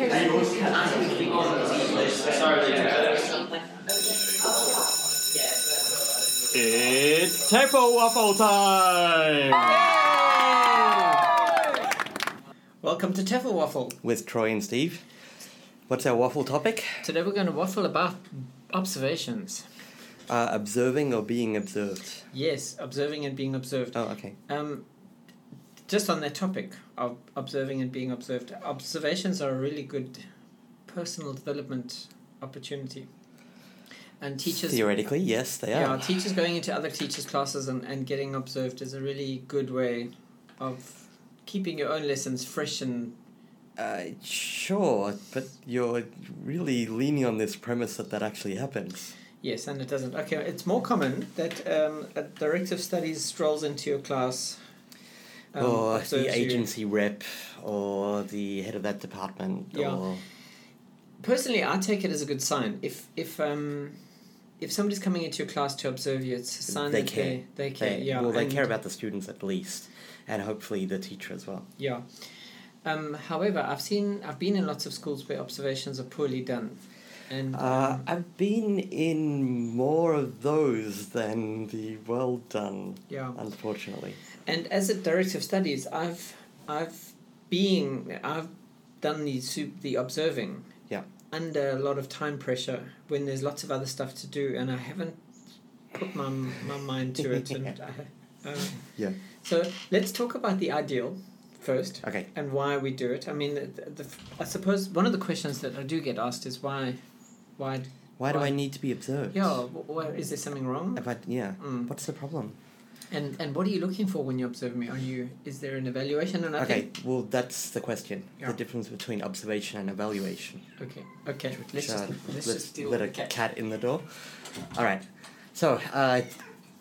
It's Tefl Waffle time! Welcome to Tefl Waffle. with Troy and Steve. What's our waffle topic? Today we're going to waffle about observations. Uh, observing or being observed? Yes, observing and being observed. Oh, okay. Um, just on that topic of observing and being observed, observations are a really good personal development opportunity. And teachers, Theoretically, yes, they yeah, are. teachers going into other teachers' classes and, and getting observed is a really good way of keeping your own lessons fresh and Uh, sure, but you're really leaning on this premise that that actually happens. Yes, and it doesn't. Okay, it's more common that um, a director of studies strolls into your class. Um, or the you. agency rep, or the head of that department, Yeah. or Personally, I take it as a good sign. If if um, if somebody's coming into your class to observe you, it's a sign They that care. they they care. they, yeah, well, they and- care about the students at least, and hopefully the teacher as well. Yeah. Um, however, I've seen I've been in lots of schools where observations are poorly done, and Uh, um, I've been in more of those than the well done, yeah. unfortunately. And as a director of studies, I've I've been I've done the sup- the observing. Yeah. Under a lot of time pressure when there's lots of other stuff to do, and I haven't put my my mind to it. And I, um, Yeah. So let's talk about the ideal first Okay. and why we do it. I mean, the, the, I suppose one of the questions that I do get asked is why, why? Why do I need to be observed? Yeah, wh- wh- is there something wrong? If I, yeah. Mm. What's the problem? And and what are you looking for when you observe me? Are you is there an evaluation? And okay, think well, that's the question. Yeah. The difference between observation and evaluation. Okay. Okay. Let's Shall just let's, let's just deal let a cat. cat in the door. All right. So, uh,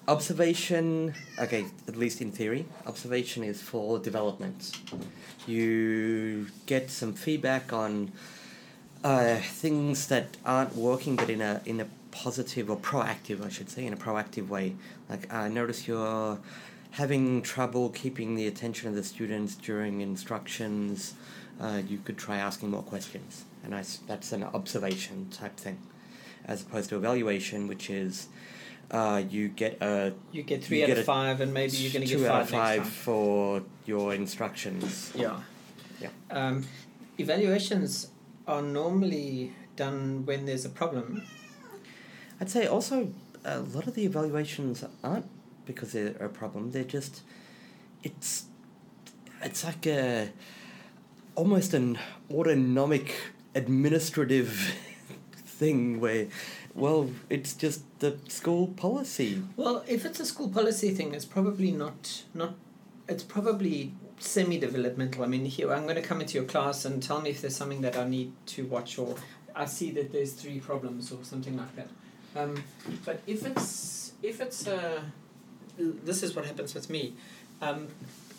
observation. Okay, at least in theory, observation is for development. You get some feedback on uh, things that aren't working, but in a in a positive or proactive, I should say, in a proactive way. Like I notice you're having trouble keeping the attention of the students during instructions. Uh, you could try asking more questions, and I that's an observation type thing, as opposed to evaluation, which is uh, you get a You get three You out get of five, and maybe you're going to get out five, of five for your instructions. Yeah. Yeah. Um, evaluations are normally done when there's a problem. I'd say also a lot of the evaluations aren't because they're a problem. They're just it's it's like a almost an autonomic administrative thing where well it's just the school policy. Well, if it's a school policy thing, it's probably not not. It's probably semi-developmental. I mean, here I'm going to come into your class and tell me if there's something that I need to watch, or I see that there's three problems, or something like that. Um, but if it's if it's uh, this is what happens with me. Um,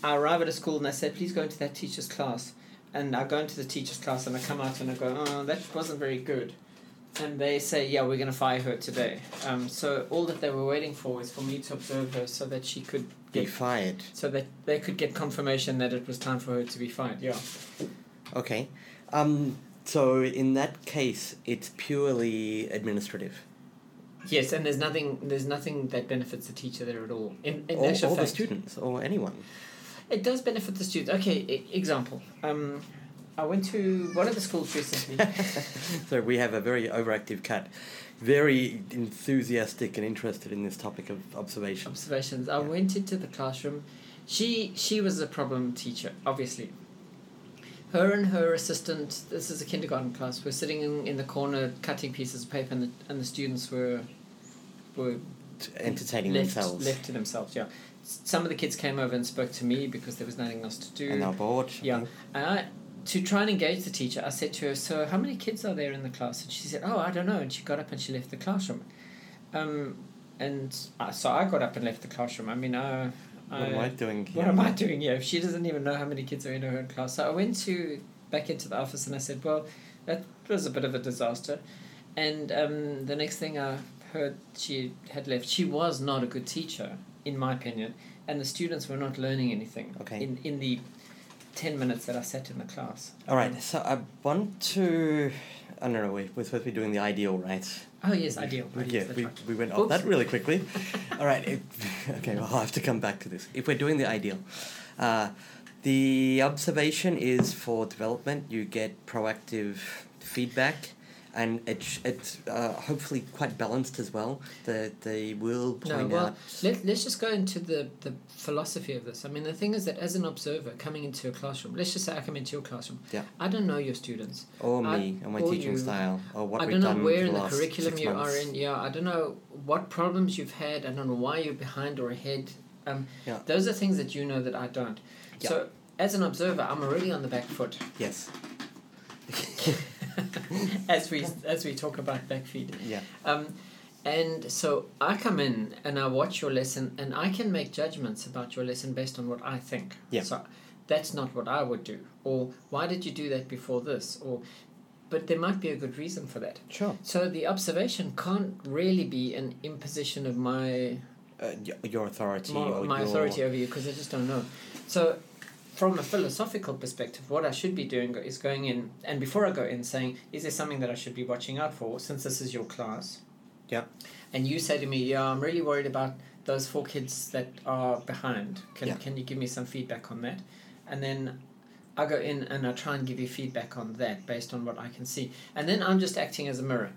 I arrive at a school and I say, please go into that teacher's class, and I go into the teacher's class and I come out and I go, oh, that wasn't very good. And they say, yeah, we're going to fire her today. Um, so all that they were waiting for was for me to observe her so that she could Be fired. so that they could get confirmation that it was time for her to be fired. Yeah. Okay. Um so in that case it's purely administrative. Yes, and there's nothing there's nothing that benefits the teacher there at all. In, in or actual or the students or anyone. It does benefit the students. Okay, e- example. Um, I went to one of the schools recently. so we have a very overactive cat, very enthusiastic and interested in this topic of observation. observations. I Yeah. went into the classroom. She she was a problem teacher, obviously. Her and her assistant, this is a kindergarten class, were sitting in, in the corner cutting pieces of paper, and the, and the students were were Entertaining left, themselves. left to themselves. Yeah, some of the kids came over and spoke to me because there was nothing else to do. And they're bored. Yeah. And I, to try and engage the teacher, I said to her, "So, how many kids are there in the class?" And she said, "Oh, I don't know." And she got up and she left the classroom. Um, and uh, so I got up and left the classroom. I mean, I, What am I doing here? what am I doing here? If she doesn't even know how many kids are in her own class. So I went to back into the office and I said, "Well, that was a bit of a disaster." And um, the next thing I heard, she had left. She was not a good teacher, in my opinion, and the students were not learning anything. Okay. In in the ten minutes that I sat in the class. All right. So I want to. I don't know. We, we're supposed to be doing the ideal, right? Oh yes, ideal. We- yeah, we, right. we went off Oops. that really quickly. All right. If, okay, well, I'll have to come back to this. If we're doing the ideal, uh, the observation is for development. You get proactive feedback, and it's it's uh, hopefully quite balanced as well. The they will point No, well, out. let, let's just go into the, the philosophy of this. I mean, the thing is that as an observer coming into a classroom, let's just say I come into your classroom. Yeah. I don't know your students. Or I- me, or my teaching you. style, or what I we've don't know done where in the last curriculum you months. are in. Yeah, I don't know what problems you've had. I don't know why you're behind or ahead. Um, Yeah. Those are things that you know that I don't. Yeah. So, as an observer, I'm already on the back foot. Yes. as we as we talk about back feet. Yeah. Um, and so I come in and I watch your lesson and I can make judgments about your lesson based on what I think. Yeah. So that's not what I would do. Or why did you do that before this? Or but there might be a good reason for that. Sure. So the observation can't really be an imposition of my Uh, your authority. my, or my your, authority over you because I just don't know. So, from a philosophical perspective, what I should be doing is going in, and before I go in, saying, is there something that I should be watching out for since this is your class? Yeah. And you say to me, yeah, I'm really worried about those four kids that are behind. Can, Yeah. can you give me some feedback on that? And then I go in and I try and give you feedback on that based on what I can see. And then I'm just acting as a mirror.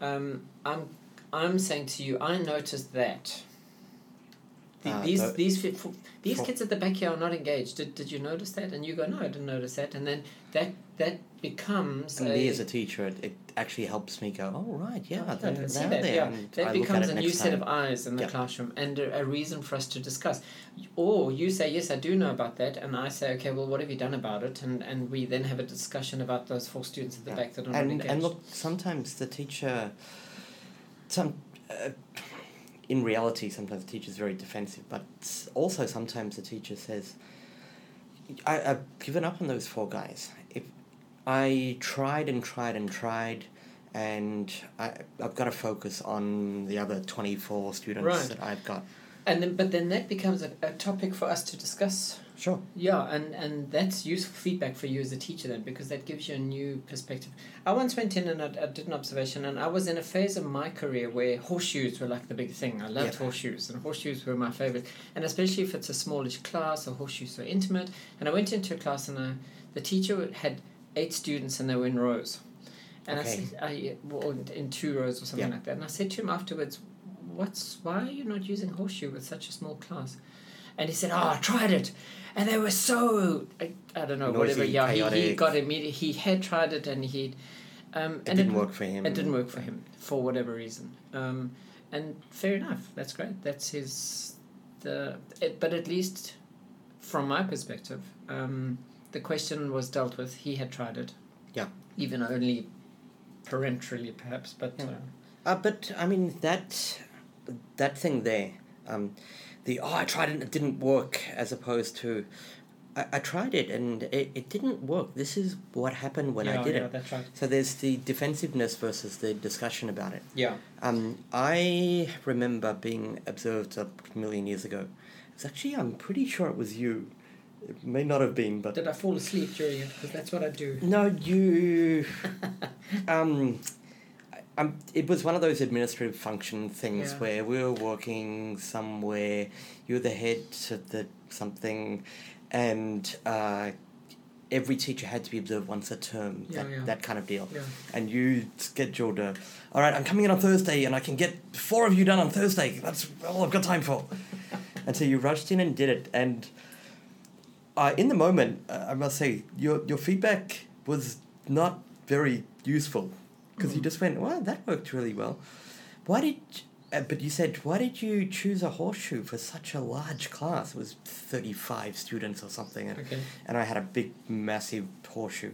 Um, I'm, I'm saying to you, I noticed that. The, Uh, these the- these these for- kids at the back here are not engaged. Did, did you notice that? And you go, no, I didn't notice that. And then that that becomes And a, me as a teacher, it, it actually helps me go, oh, right, yeah, Yeah, they're, see they're that, there. yeah. That I becomes a new next set of eyes in the Yeah. classroom and a, a reason for us to discuss. Or you say, yes, I do know about that, and I say, okay, well, what have you done about it? And and we then have a discussion about those four students at the Yeah. back that are not and, engaged. and look, sometimes the teacher, some, uh, in reality, sometimes the teacher's very defensive, but also sometimes the teacher says, I, I've given up on those four guys. If I tried and tried and tried, and I, I've got to focus on the other 24 students Right. that I've got. and then, but then that becomes a, a topic for us to discuss. Sure. Yeah, and, and that's useful feedback for you as a teacher then because that gives you a new perspective. I once went in and I, I did an observation and I was in a phase of my career where horseshoes were like the big thing. I loved Yeah. horseshoes and horseshoes were my favorite. And especially if it's a smallish class or horseshoes are intimate. And I went into a class and I, the teacher had eight students and they were in rows. And Okay. I said, I, well, in- two rows or something Yeah. like that. And I said to him afterwards, what's why are you not using horseshoe with such a small class? And he said, "Oh, I tried it, and they were so I, I don't know whatever. Noisy, Yeah, he, he got immediate. He had tried it, and he, um, It and didn't work for him. It didn't work for him for whatever reason. Um, and fair enough. That's great. That's his. The it, but at least, from my perspective, um, the question was dealt with. He had tried it. Yeah. Even only, parenterally perhaps, but. Yeah. Uh, Uh, but I mean that that thing there, um, the oh I tried it and it didn't work as opposed to I, I tried it and it, it didn't work. This is what happened when yeah, I did yeah, it. That's right. So there's the defensiveness versus the discussion about it. Yeah. Um, I remember being observed a million years ago. It's actually I'm pretty sure it was you. It may not have been, but Did I fall asleep during it? Because that's what I do. no, you. um, um, it was one of those administrative function things Yeah. where we were working somewhere. You're the head of the something, and uh, every teacher had to be observed once a term. Yeah, that, yeah. that kind of deal. And you scheduled a. All right, I'm coming in on Thursday, and I can get four of you done on Thursday. That's all I've got time for. and so you rushed in and did it, and. Uh, in the moment, uh, I must say, your your feedback was not very useful because you Mm. just went, "Wow, that worked really well." Why did? Uh, but you said, "Why did you choose a horseshoe for such a large class?" It was thirty five students or something, and, Okay. and I had a big, massive horseshoe.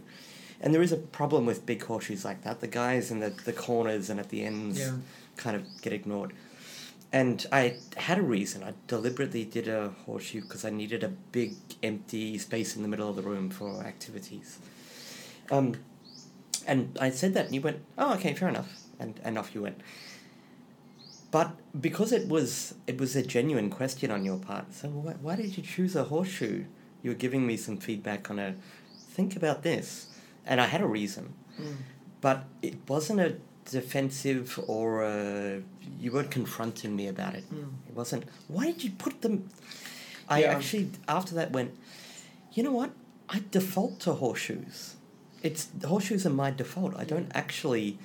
And there is a problem with big horseshoes like that. The guys in the, the corners and at the ends Yeah. kind of get ignored. And I had a reason. I deliberately did a horseshoe because I needed a big empty space in the middle of the room for activities. Um, and I said that, and you went, "Oh, okay, fair enough," and and off you went. But because it was it was a genuine question on your part, so why, why did you choose a horseshoe you were giving me some feedback on a think about this, and I had a reason, Mm. but it wasn't a defensive or a, you weren't confronting me about it. Mm. It wasn't. Why did you put them? I Yeah. actually after that went. You know what? I default to horseshoes. It's horseshoes are my default. I don't actually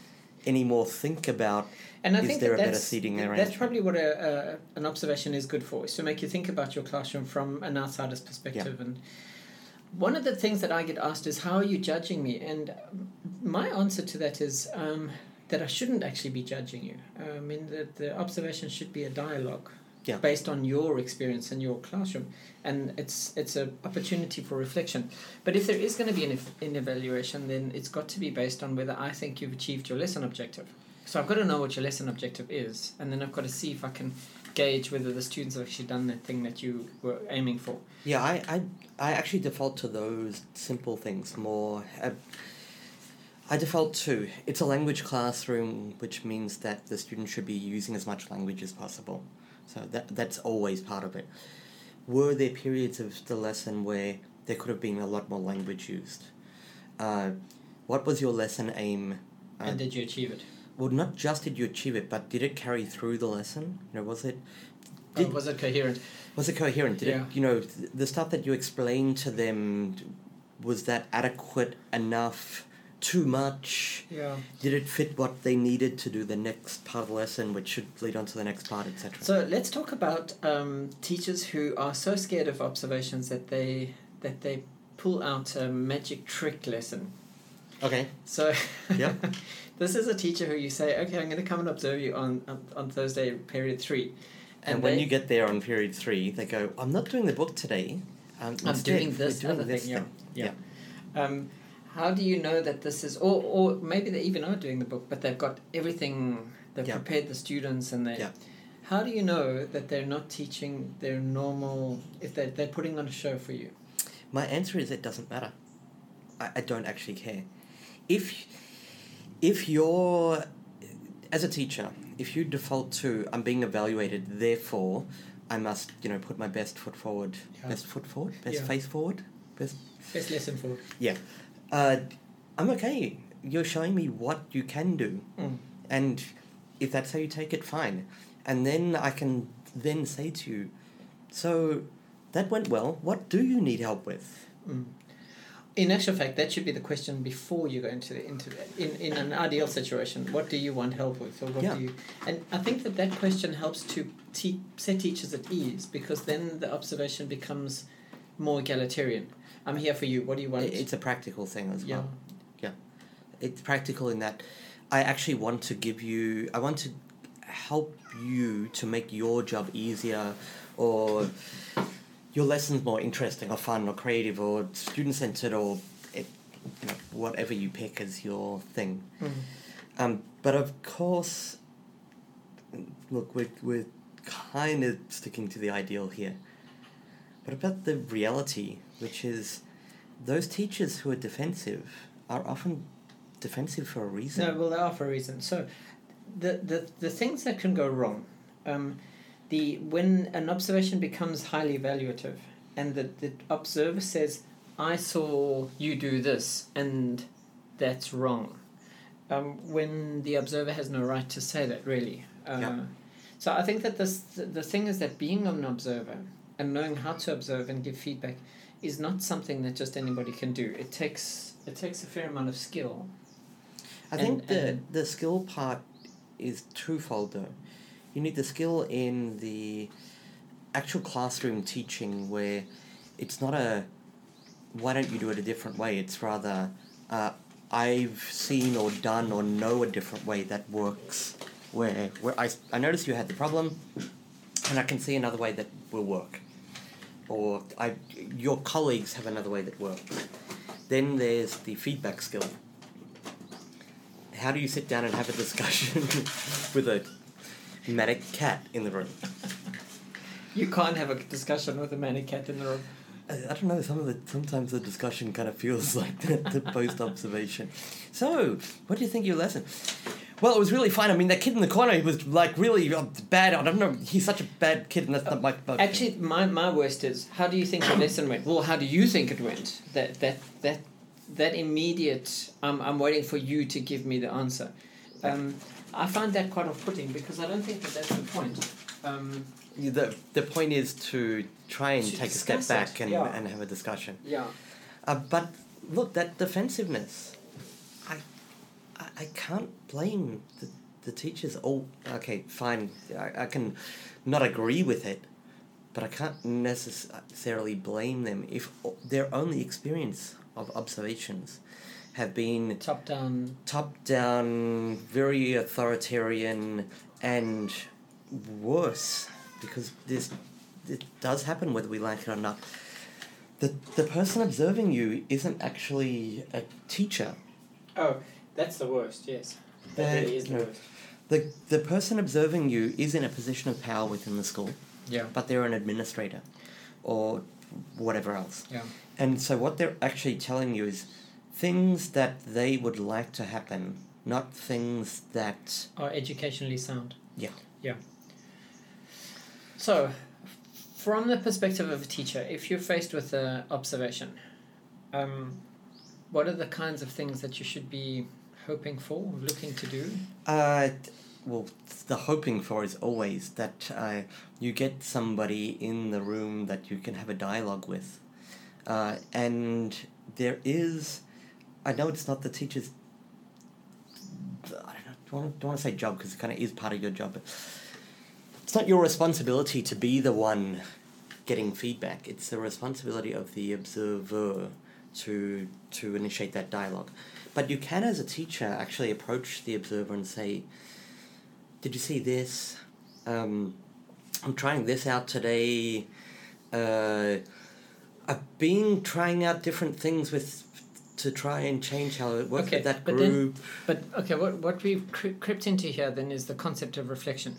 anymore think about And I Is think there that a better that's, seating that's probably what a, a, an observation is good for, is to make you think about your classroom from an outsider's perspective. And one of the things that I get asked is, how are you judging me? And my answer to that is um, that I shouldn't actually be judging you. I mean, the, the observation should be a dialogue Yeah. based on your experience in your classroom. And it's it's an opportunity for reflection. But if there is going to be an, an evaluation, then it's got to be based on whether I think you've achieved your lesson objective. So I've got to know what your lesson objective is, and then I've got to see if I can gauge whether the students have actually done the thing that you were aiming for. Yeah, I, I, I actually default to those simple things more. Uh, I default to it's a language classroom, which means that the student should be using as much language as possible. So that that's always part of it. Were there periods of the lesson where there could have been a lot more language used? Uh, what was your lesson aim? Uh, and did you achieve it? well, not just did you achieve it, but did it carry through the lesson? You know, was it? Or Did, was it coherent? was it coherent? Did Yeah. it, you know, th- the stuff that you explained to them, was that adequate enough? Too much? Yeah. Did it fit what they needed to do the next part of the lesson, which should lead on to the next part, etc.? So let's talk about um, teachers who are so scared of observations that they that they pull out a magic trick lesson. okay. So yeah. this is a teacher who you say, okay, I'm going to come and observe you on on, on Thursday, period three. And, when they- you get there on period three, they go, "I'm not doing the book today. Um, I'm instead, doing this doing other this thing. Yeah. thing." Yeah. Um, how do you know that this is, or, or maybe they even are doing the book, but they've got everything, they've Yeah. prepared the students and they. Yeah. How do you know that they're not teaching their normal, if they're, they're putting on a show for you? My answer is it doesn't matter. I, I don't actually care. If if you're as a teacher, if you default to I'm being evaluated, therefore I must, you know, put my best foot forward. Yeah. Best foot forward? Best face forward? Best Best lesson forward. Yeah. Uh, I'm okay. You're showing me what you can do. Mm. And if that's how you take it, fine. And then I can then say to you, so that went well. What do you need help with? Mm. In actual fact, that should be the question before you go into the, into the, in in an ideal situation. What do you want help with, or what Yeah. do you? And I think that that question helps to te- set teachers at ease because then the observation becomes more egalitarian. I'm here for you. What do you want? It's a practical thing as yeah. well. Yeah. It's practical in that I actually want to give you, I want to help you to make your job easier or your lessons more interesting or fun or creative or student centered or it, you know, whatever you pick as your thing. Mm. Um, but of course, look, we're, we're kind of sticking to the ideal here. But about the reality, which is those teachers who are defensive are often defensive for a reason. No, well, they are for a reason. So, the the the things that can go wrong, um, the when an observation becomes highly evaluative, and the the observer says, "I saw you do this," and that's wrong. Um, when the observer has no right to say that, really. Uh, Yeah. So I think that this the, the thing is that being an observer and knowing how to observe and give feedback is not something that just anybody can do. It takes it takes a fair amount of skill. I think And- the and- the skill part is twofold though. You need the skill in the actual classroom teaching where it's not a why don't you do it a different way? It's rather uh, I've seen or done or know a different way that works. Where where I, I noticed you had the problem, and I can see another way that will work. Or I your colleagues have another way that works. Then there's the feedback skill how do you sit down and have a discussion with a manic cat in the room? You can't have a discussion with a manic cat in the room. I, I don't know. Some of the sometimes the discussion kind of feels like the, the post observation. So, what do you think of your lesson? Well, it was really fun. I mean, that kid in the corner, he was like really uh, bad. I don't know. He's such a bad kid, and that's not my. my Actually, my, my worst is how do you think the lesson went? Well, how do you think it went? That that that that immediate. I'm I'm waiting for you to give me the answer. Um, I find that quite off-putting because I don't think that that's the point. Um, the the point is to try and To take a step discuss it, back and, yeah. and have a discussion. yeah. Uh, but look, that defensiveness, I, I, I can't blame the, the teachers. Oh, okay, fine. I, I can not agree with it, but I can't necessarily blame them if their only experience of observations have been Top down. top down, very authoritarian, and worse because this it does happen whether we like it or not. The the person observing you isn't actually a teacher. Oh, that's the worst. Yes, that really is the worst. The the person observing you is in a position of power within the school, Yeah. but they're an administrator, or whatever else. Yeah. And so what they're actually telling you is things that they would like to happen, not things that Are educationally sound. Yeah. Yeah. So, from the perspective of a teacher, if you're faced with an observation, um, what are the kinds of things that you should be hoping for, looking to do? Uh, well, the hoping for is always that uh, you get somebody in the room that you can have a dialogue with. Uh, and there is, I know it's not the teacher's, I don't know, don't don't want to say job because it kind of is part of your job, but it's not your responsibility to be the one getting feedback. It's the responsibility of the observer to to initiate that dialogue. But you can, as a teacher, actually approach the observer and say, "Did you see this? Um, I'm trying this out today. Uh, I've been trying out different things with to try and change how it works Okay, with that but then- group." But okay, what what we've cre- crept into here then is the concept of reflection.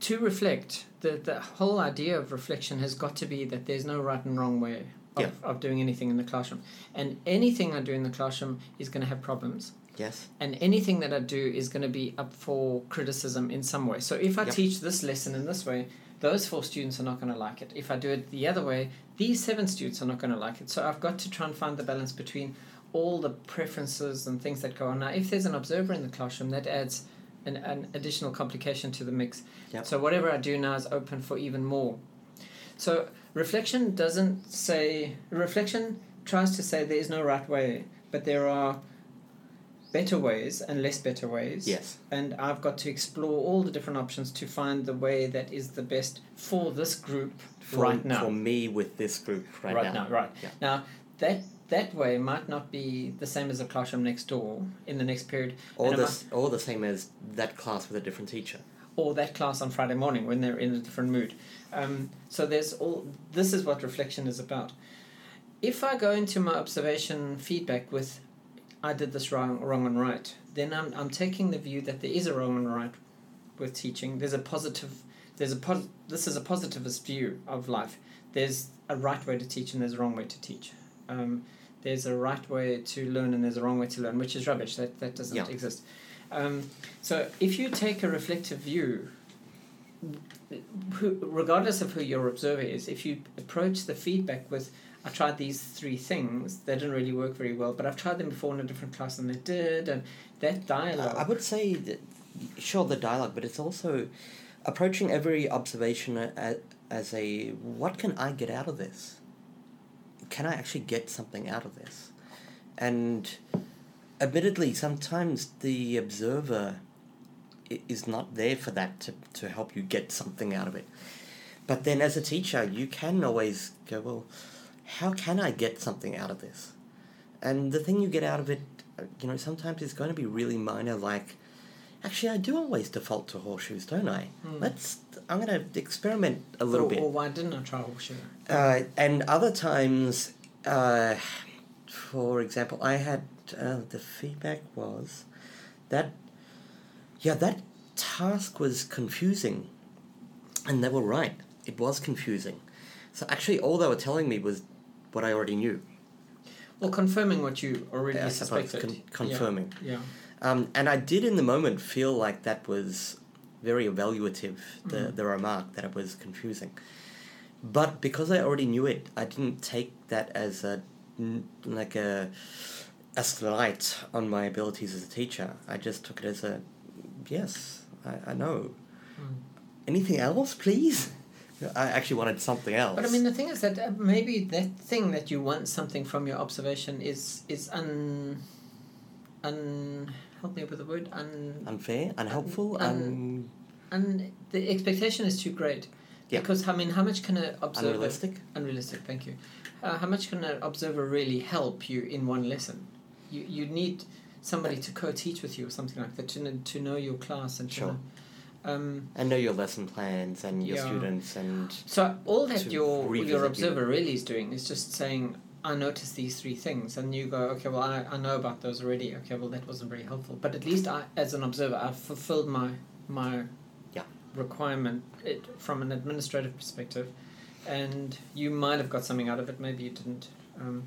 To reflect, the the whole idea of reflection has got to be that there's no right and wrong way of, Yeah. of doing anything in the classroom, and anything I do in the classroom is going to have problems. yes. and anything that I do is going to be up for criticism in some way. So if I Yep. teach this lesson in this way, those four students are not going to like it. If I do it the other way, these seven students are not going to like it. So I've got to try and find the balance between all the preferences and things that go on. Now, if there's an observer in the classroom, that adds an, an additional complication to the mix. Yep. So whatever I do now is open for even more. So reflection doesn't say reflection tries to say there is no right way, but there are better ways and less better ways. Yes. And I've got to explore all the different options to find the way that is the best for this group For, right now. For me with this group right, right now. right. Yeah. Now that that way might not be the same as the classroom next door in the next period, Or the, might- or the same as that class with a different teacher. Or that class on Friday morning when they're in a different mood. Um, so there's all. This is what reflection is about. If I go into my observation feedback with, I did this wrong, wrong and right, then I'm I'm taking the view that there is a wrong and right with teaching. There's a positive. There's a pos- This is a positivist view of life. There's a right way to teach and there's a wrong way to teach. Um, there's a right way to learn and there's a wrong way to learn, which is rubbish. That that doesn't Yeah. exist. Um, so if you take a reflective view, who, regardless of who your observer is, if you approach the feedback with, I tried these three things, they didn't really work very well, but I've tried them before in a different class and they did, and that dialogue. I would say that, sure, the dialogue, but it's also approaching every observation as, as a what can I get out of this? Can I actually get something out of this? And admittedly, sometimes the observer is not there for that to, to help you get something out of it. But then as a teacher, you can always go, well, how can I get something out of this? And the thing you get out of it, uh, you know, sometimes it's going to be really minor, like, actually, I do always default to horseshoes, don't I? Hmm. Let's, I'm going to experiment a little or, bit. Or why didn't I try horseshoe? Uh, and other times, uh, for example, I had uh, the feedback was that, yeah, that task was confusing, and they were right. It was confusing. So actually, all they were telling me was what I already knew. Well, confirming what you already I suppose suspected. con- confirming. Yeah. Um, and I did in the moment feel like that was very evaluative, the, Mhm. the remark that it was confusing. But because I already knew it, I didn't take that as a like a a slight on my abilities as a teacher. I just took it as a yes, I, I know. Mm. Anything else, please? I actually wanted something else. But I mean, the thing is that uh, maybe that thing that you want something from your observation is is un, un. Help me with the word un. unfair, unhelpful, un- un- un the expectation is too great. Yeah. Because I mean, how much can an observer? unrealistic. Unrealistic. Thank you. Uh, how much can an observer really help you in one lesson? You you need somebody to co-teach with you or something like that to know, to know your class and Sure. know. Um, And know your lesson plans and your Yeah. students and So all that your your you. observer really is doing is just saying, I noticed these three things, and you go, okay, well, I, I know about those already. Okay, well, that wasn't very helpful. But at least I, as an observer, I've fulfilled my my Yeah. requirement it, from an administrative perspective, and you might have got something out of it. Maybe you didn't. Um,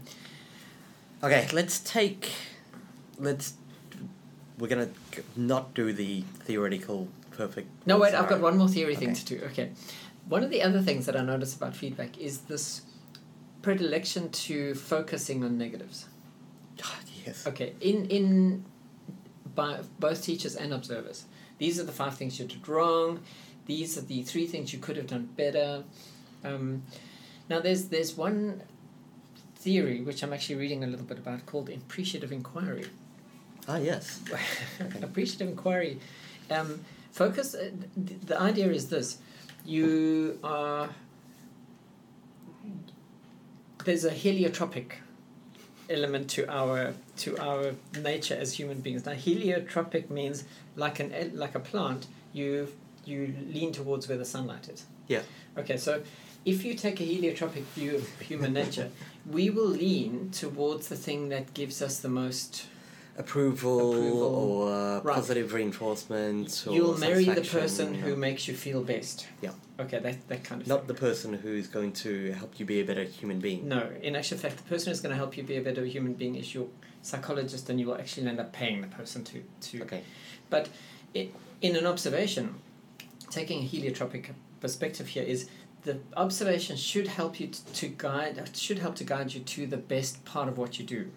Okay, let's take. Let's. We're gonna not do the theoretical perfect. no, wait, I've got one more theory thing to do. Okay, one of the other things that I notice about feedback is this predilection to focusing on negatives. Ah, yes. Okay, in in by both teachers and observers, these are the five things you did wrong. These are the three things you could have done better. Um, now, there's there's one theory which I'm actually reading a little bit about called appreciative inquiry. Ah, yes. appreciative inquiry. Um, focus. Uh, th- the idea is this: you are. There's a heliotropic element to our to our nature as human beings. Now, heliotropic means like an like a plant. You you lean towards where the sunlight is. Yeah. Okay, so if you take a heliotropic view of human nature, we will lean towards the thing that gives us the most Approval, Approval. or uh, Right. positive reinforcement. Or You'll marry the person you who makes you feel best. Yeah. Okay, that, that kind of Not thing. the person who's going to help you be a better human being. No, in actual fact, the person who's going to help you be a better human being is your psychologist, and you will actually end up paying the person to. to Okay. But it, in an observation, taking a heliotropic perspective here is the observation should help you to guide should help to guide you to the best part of what you do.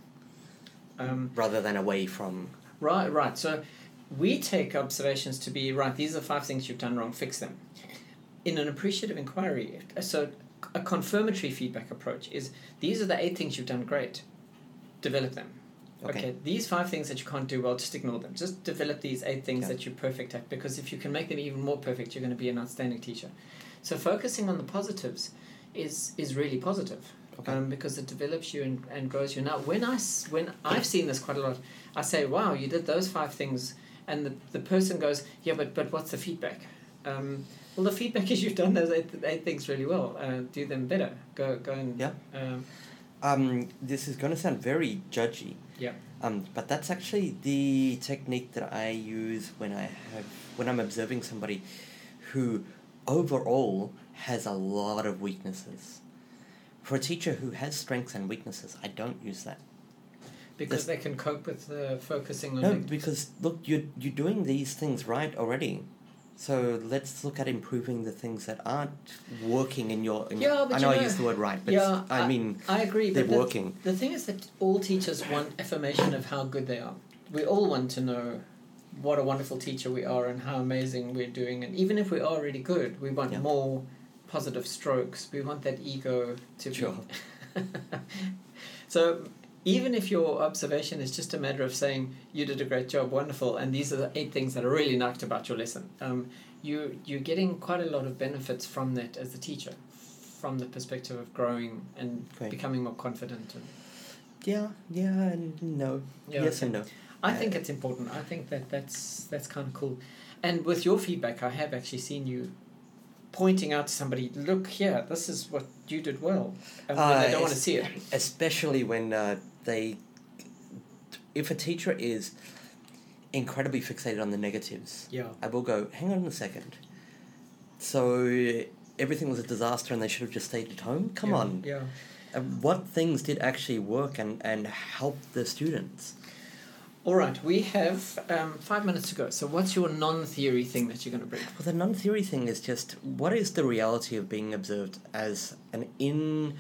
Um, Rather than away from. Right, right. So we take observations to be right. These are five things you've done wrong. Fix them. In an appreciative inquiry, so a confirmatory feedback approach is these are the eight things you've done great. Develop them. Okay. Okay. These five things that you can't do well, just ignore them. Just develop these eight things Okay. that you're perfect at. Because if you can make them even more perfect, you're going to be an outstanding teacher. So focusing on the positives is is really positive Okay. um, because it develops you and, and grows you. Now, when I when I've seen this quite a lot, I say, "Wow, you did those five things," and the, the person goes, "Yeah, but but what's the feedback?" Um, well, the feedback is you've done those eight, eight things really well. Uh, do them better. Go go and Yeah. Um, Um, this is going to sound very judgy. Yeah. Um, but that's actually the technique that I use when I have when I'm observing somebody who overall has a lot of weaknesses. For a teacher who has strengths and weaknesses, I don't use that. because This- they can cope with the focusing on. No, negatives. because look, you're you're doing these things right already. So let's look at improving the things that aren't working in your. In Yeah, but I you know I know- use the word right, but yeah, I, mean I agree. they're the, working. The thing is that all teachers want affirmation of how good they are. We all want to know what a wonderful teacher we are and how amazing we're doing. And even if we are really good, we want Yeah. more positive strokes. We want that ego to Sure. be. so even if your observation is just a matter of saying you did a great job, wonderful, and these are the eight things that I really liked about your lesson, um, you you're getting quite a lot of benefits from that as a teacher, from the perspective of growing and Great. becoming more confident. And Yeah, yeah, and no. Yeah, yes okay. and no. I think it's important. I think that that's that's kind of cool. And with your feedback, I have actually seen you pointing out to somebody, look here, this is what you did well, and Uh, they don't want to see it. Especially when uh, they. If a teacher is incredibly fixated on the negatives, Yeah. I will go, hang on a second. So everything was a disaster and they should have just stayed at home? Come yeah, on. Yeah. Uh, what things did actually work and, and help the students? All right, we have um, five minutes to go. So, what's your non-theory thing that you're going to bring? Well, the non-theory thing is just what is the reality of being observed as an in,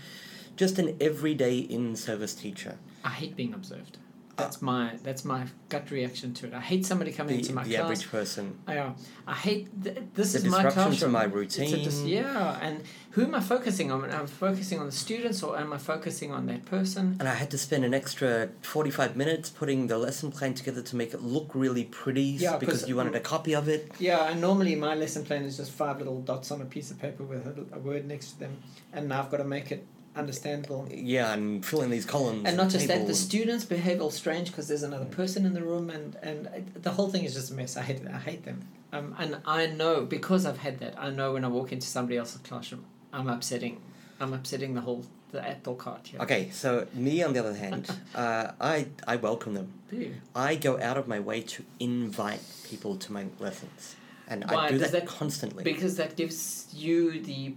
just an everyday in-service teacher. I hate being observed. That's my that's my gut reaction to it. I hate somebody coming The, into my the class. average person. I, uh, I hate th- this The is my disruption to my a dis- routine. yeah, and who am I focusing on? Am I focusing on the students or am I focusing on that person? And I had to spend an extra forty-five minutes putting the lesson plan together to make it look really pretty Yeah, because 'cause- you wanted a copy of it. Yeah, and normally my lesson plan is just five little dots on a piece of paper with a, a word next to them, and now I've got to make it understandable. Yeah, and filling these columns. And not just that, the students behave all strange because there's another person in the room, and and the whole thing is just a mess. I hate it. I hate them. Um, and I know because I've had that. I know when I walk into somebody else's classroom, I'm upsetting. I'm upsetting the whole the apple cart here. Okay, so me on the other hand, uh, I I welcome them. Do you? I go out of my way to invite people to my lessons, and Why? I do that, that- constantly. Because that gives you the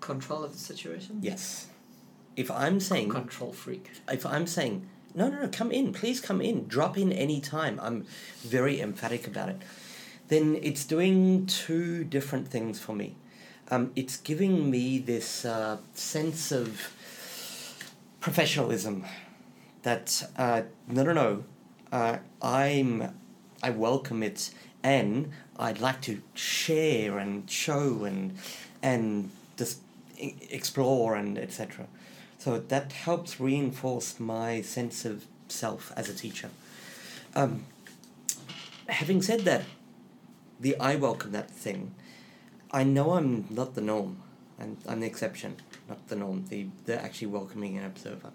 control of the situation. yes, if I'm saying control freak. if I'm saying no, no, no, come in, please come in, drop in any time. I'm very emphatic about it. Then it's doing two different things for me. Um, it's giving me this uh, sense of professionalism that uh, no, no, no, uh, I'm, I welcome it, and I'd like to share and show and and just explore and etc. So that helps reinforce my sense of self as a teacher. Um, having said that, the I welcome that thing, I know I'm not the norm, and I'm the exception, not the norm. The the actually welcoming an observer.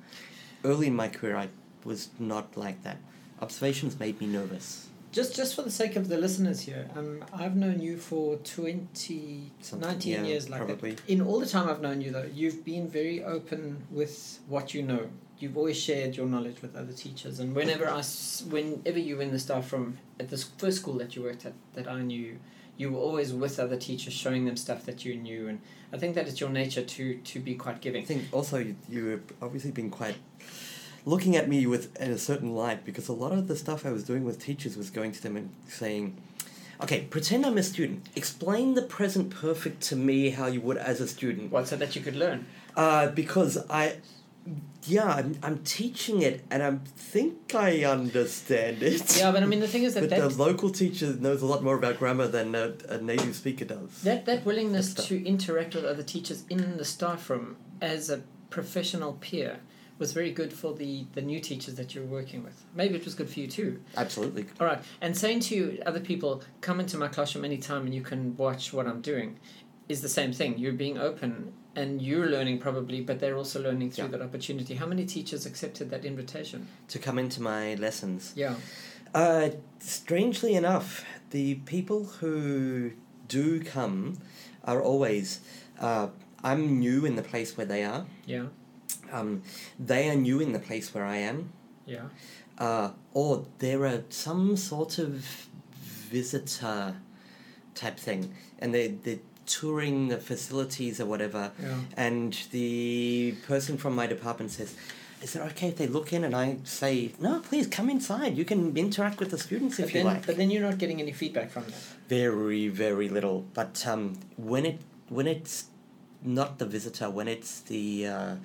Early in my career, I was not like that. Observations made me nervous. Just just for the sake of the listeners here, um, I've known you for 20, Something- 19 yeah, years like probably. that. In all the time I've known you though, you've been very open with what you know. You've always shared your knowledge with other teachers, and whenever I, whenever you were in the staff room at this first school that you worked at, that I knew, you were always with other teachers, showing them stuff that you knew, and I think that it's your nature to to be quite giving. I think also you, you've obviously been quite looking at me with in a certain light because a lot of the stuff I was doing with teachers was going to them and saying, "Okay, pretend I'm a student. Explain the present perfect to me how you would as a student." What so that you could learn. Uh, because I, yeah, I'm, I'm teaching it and I think I understand it. Yeah, but I mean the thing is that that the local teacher knows a lot more about grammar than a, a native speaker does. That that willingness to interact with other teachers in the staff room as a professional peer was very good for the, the new teachers that you're working with. Maybe it was good for you too. Absolutely. All right, and saying to other people, "Come into my classroom anytime and you can watch what I'm doing," is the same thing. You're being open and you're learning probably, but they're also learning through Yeah. that opportunity. How many teachers accepted that invitation? To come into my lessons. Yeah. Uh, strangely enough, the people who do come are always. Uh, I'm new in the place where they are. Yeah. Um, they are new in the place where I am. Yeah. Uh, or there are some sort of visitor type thing, and they they're touring the facilities or whatever. Yeah. And the person from my department says, "Is it okay if they look in?" And I say, "No, please come inside. You can interact with the students if But you then, like." but then you're not getting any feedback from them. Very, very little. But um, when it when it's not the visitor, when it's the uh,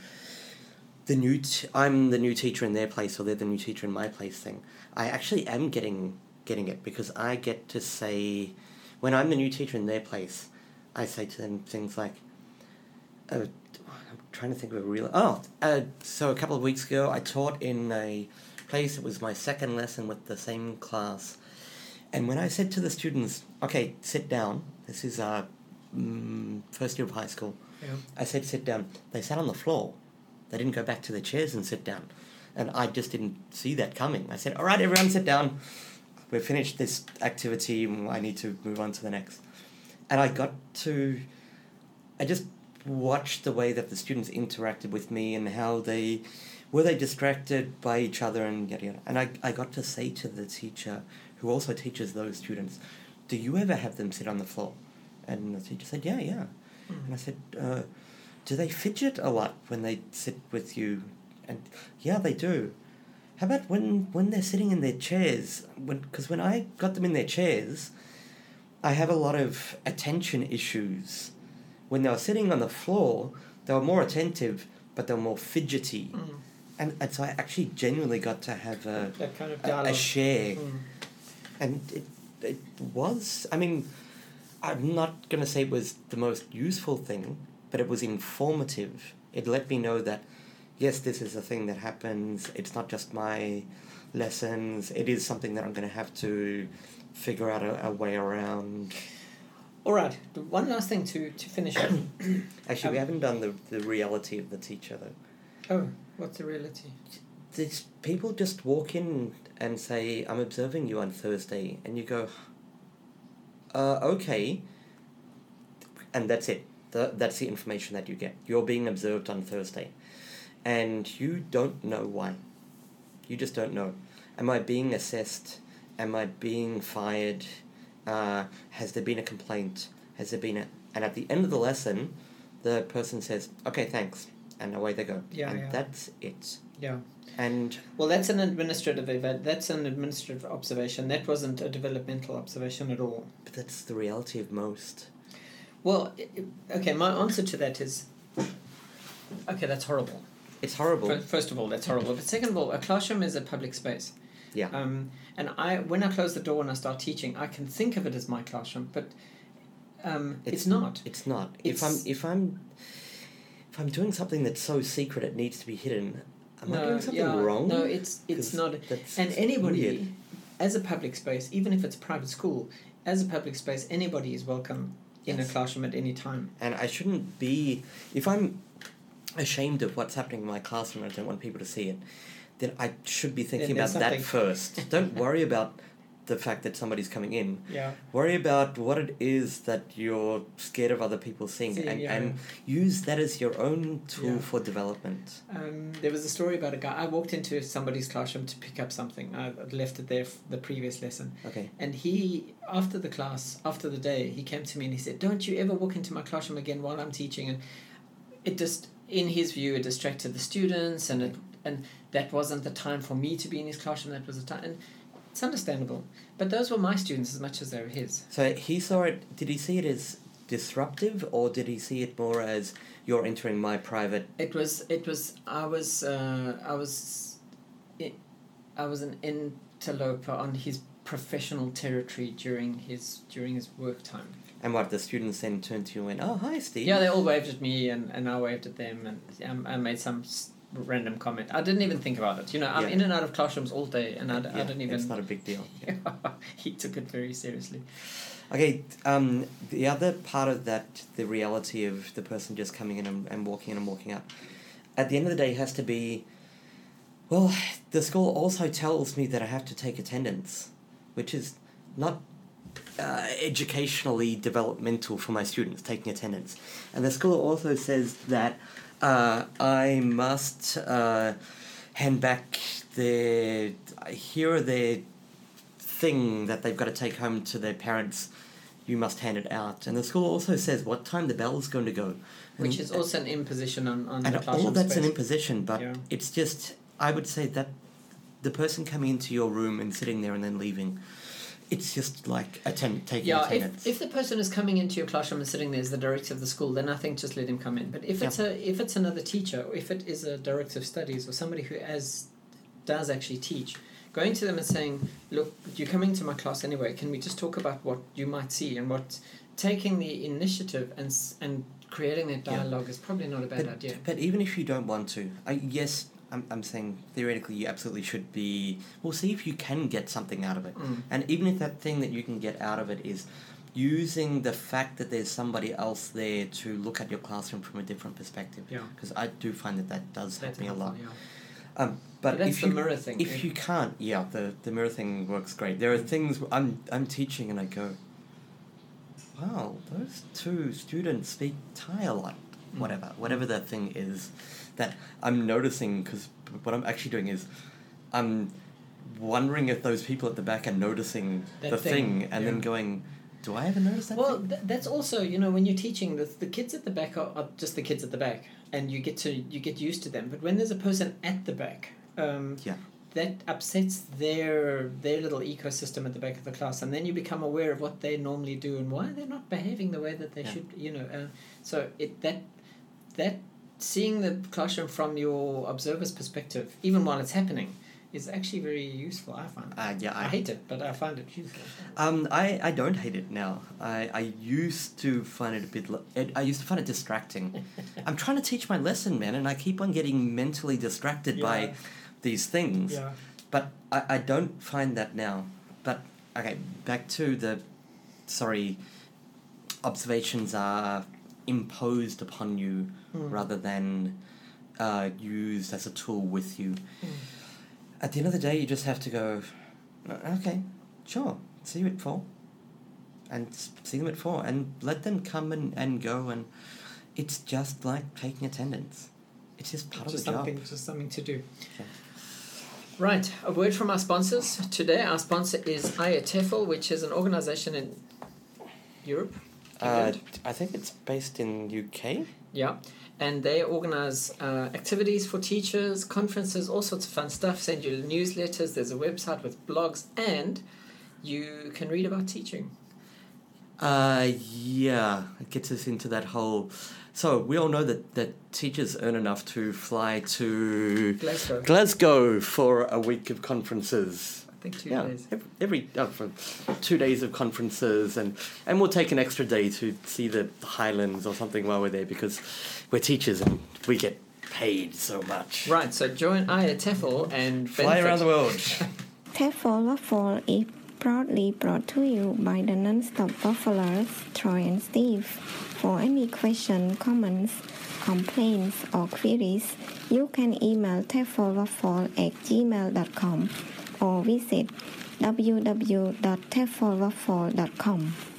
the new t- I'm the new teacher in their place, or they're the new teacher in my place thing, I actually am getting getting it because I get to say, when I'm the new teacher in their place, I say to them things like, uh, I'm trying to think of a real. Oh, uh, so a couple of weeks ago, I taught in a place. It was my second lesson with the same class. And when I said to the students, okay, sit down, this is uh, mm, first year of high school, Yeah. I said sit down. They sat on the floor. They didn't go back to their chairs and sit down. And I just didn't see that coming. I said, all right, everyone sit down. We've finished this activity. I need to move on to the next. And I got to, I just watched the way that the students interacted with me and how they, were they distracted by each other and yada yada. And I, I got to say to the teacher, who also teaches those students, do you ever have them sit on the floor? And the teacher said, yeah, yeah. And I said, uh, do they fidget a lot when they sit with you? And yeah, they do. How about when when they're sitting in their chairs? When because when I got them in their chairs, I have a lot of attention issues. When they were sitting on the floor, they were more attentive, but they were more fidgety, Mm. and and so I actually genuinely got to have a kind of a, a share, Mm. and it it was. I mean, I'm not gonna say it was the most useful thing, but it was informative. It let me know that yes, this is a thing that happens. It's not just my lessons. It is something that I'm going to have to figure out a, a way around. All right. One last thing to, to finish up. Actually, we Um, haven't done the, the reality of the teacher though. oh, what's the reality? These people just walk in and say, "I'm observing you on Thursday," and you go, "Uh, okay." And that's it. The, that's the information that you get. You're being observed on Thursday, and you don't know why. You just don't know. Am I being assessed? Am I being fired? Uh, has there been a complaint? Has there been a? And at the end of the lesson, the person says, "Okay, thanks," and away they go. Yeah, and yeah. that's it. Yeah. And Well, that's an administrative event. That's an administrative observation. That wasn't a developmental observation at all. but that's the reality of most. Well, i- i- okay, my answer to that is okay, that's horrible. It's horrible. First of all, that's horrible. But second of all, a classroom is a public space. Yeah. Um, and I, when I close the door and I start teaching, I can think of it as my classroom, but um, it's, not. It's not. if I'm if I'm if I'm doing something that's so secret it needs to be hidden, am I no, doing something yeah, wrong? No, it's it's not. And anybody, weird. as a public space, even if it's a private school, as a public space, anybody is welcome in Yes. a classroom at any time. And I shouldn't be if I'm ashamed of what's happening in my classroom and I don't want people to see it, then I should be thinking about that first. don't worry about the fact that somebody's coming in. Yeah. Worry about what it is that you're scared of other people seeing, and, yeah. and use that as your own tool Yeah. for development. Um, there was a story about a guy. I walked into somebody's classroom to pick up something. I left it there the previous lesson. Okay. And he, after the class, after the day, he came to me and he said, "Don't you ever walk into my classroom again while I'm teaching." And it just, in his view, it distracted the students, and it and that wasn't the time for me to be in his classroom. That was the time, and it's understandable. But those were my students as much as they were his. So he saw it. Did he see it as disruptive, or did he see it more as you're entering my private? It was. It was. I was. Uh, I was. I, I was an interloper on his professional territory during his during his work time. And what the students then turned to you and went, "Oh, hi, Steve." Yeah, they all waved at me, and, and I waved at them, and um, I made some random comment. I didn't even think about it. You know, I'm Yeah. in and out of classrooms all day, and I, Yeah, didn't even. It's not a big deal. he took it very seriously. Okay. Um, the other part of that, the reality of the person just coming in and, and walking in and walking out, at the end of the day, has to be. Well, the school also tells me that I have to take attendance, which is not uh, educationally developmental for my students taking attendance. And the school also says that uh, I must uh, hand back their. Here are their thing that they've got to take home to their parents. You must hand it out. And the school also says what time the bell is going to go. Which is also an imposition on, on and the classroom all that's space. an imposition, but Yeah. it's just I would say that the person coming into your room and sitting there and then leaving, it's just like attend taking yeah, attendance. if, if the person is coming into your classroom and sitting there as the director of the school, then I think just let him come in. But if Yeah. it's a if it's another teacher, or if it is a director of studies or somebody who as does actually teach, going to them and saying, "Look, you're coming to my class anyway. Can we just talk about what you might see and what?" Taking the initiative and and creating that Yeah. dialogue is probably not a bad but, idea. but even if you don't want to, I, yes, I'm, I'm saying theoretically you absolutely should be. Well, see if you can get something out of it. Mm. And even if that thing that you can get out of it is using the fact that there's somebody else there to look at your classroom from a different perspective. Yeah. Because I do find that that does help That's me a lot. yeah. Um, but that's if the you mirror thing. if If- you can't, yeah, the the mirror thing works great. There are things I'm I'm teaching and I go, wow, those two students speak Thai a lot. Mm. Whatever, whatever the thing is that I'm noticing because what I'm actually doing is I'm wondering if those people at the back are noticing That the thing, thing, and yeah. then going, do I ever notice that? Well, th- that's also you know when you're teaching the the kids at the back are, are just the kids at the back, and you get to you get used to them. But when there's a person at the back, um, Yeah. that upsets their their little ecosystem at the back of the class, and then you become aware of what they normally do and why they're not behaving the way that they Yeah. should. You know, uh, so it that that seeing the classroom from your observer's perspective, even while it's happening, is actually very useful. I find. Uh, yeah, I I, hate it, but I find it useful. um, I, I don't hate it now. I, I used to find it a bit. Lo- I used to find it distracting. I'm trying to teach my lesson, man, and I keep on getting mentally distracted by these things. Yeah. But I, I don't find that now. But okay, back to the sorry, observations are imposed upon you Hmm. rather than uh, used as a tool with you. Hmm. At the end of the day, you just have to go, "Uh, okay, sure, see you at four. And see them at four and let them come and, and go and it's just like taking attendance. It's just part of the job. something, just something to do. Okay. Right, a word from our sponsors. Today, our sponsor is IATEFL, which is an organization in Europe. Uh, I think it's based in UK. Yeah, and they organize uh, activities for teachers, conferences, all sorts of fun stuff. Send you newsletters. There's a website with blogs, and you can read about teaching. Uh, yeah, it gets us into that whole. So we all know that, that teachers earn enough to fly to Glasgow, Glasgow for a week of conferences. I think two yeah, days. every, every uh, two days of conferences, and and we'll take an extra day to see the Highlands or something while we're there because we're teachers and we get paid so much. Right, so join IATEFL and Fly benefit. around the world. Tefl, Waffle is proudly brought to you by the non-stop wafflers, Troy and Steve. For any question, comments, complaints, or queries, you can email teflwaffle at gmail.com or visit www.teflwaffle.com.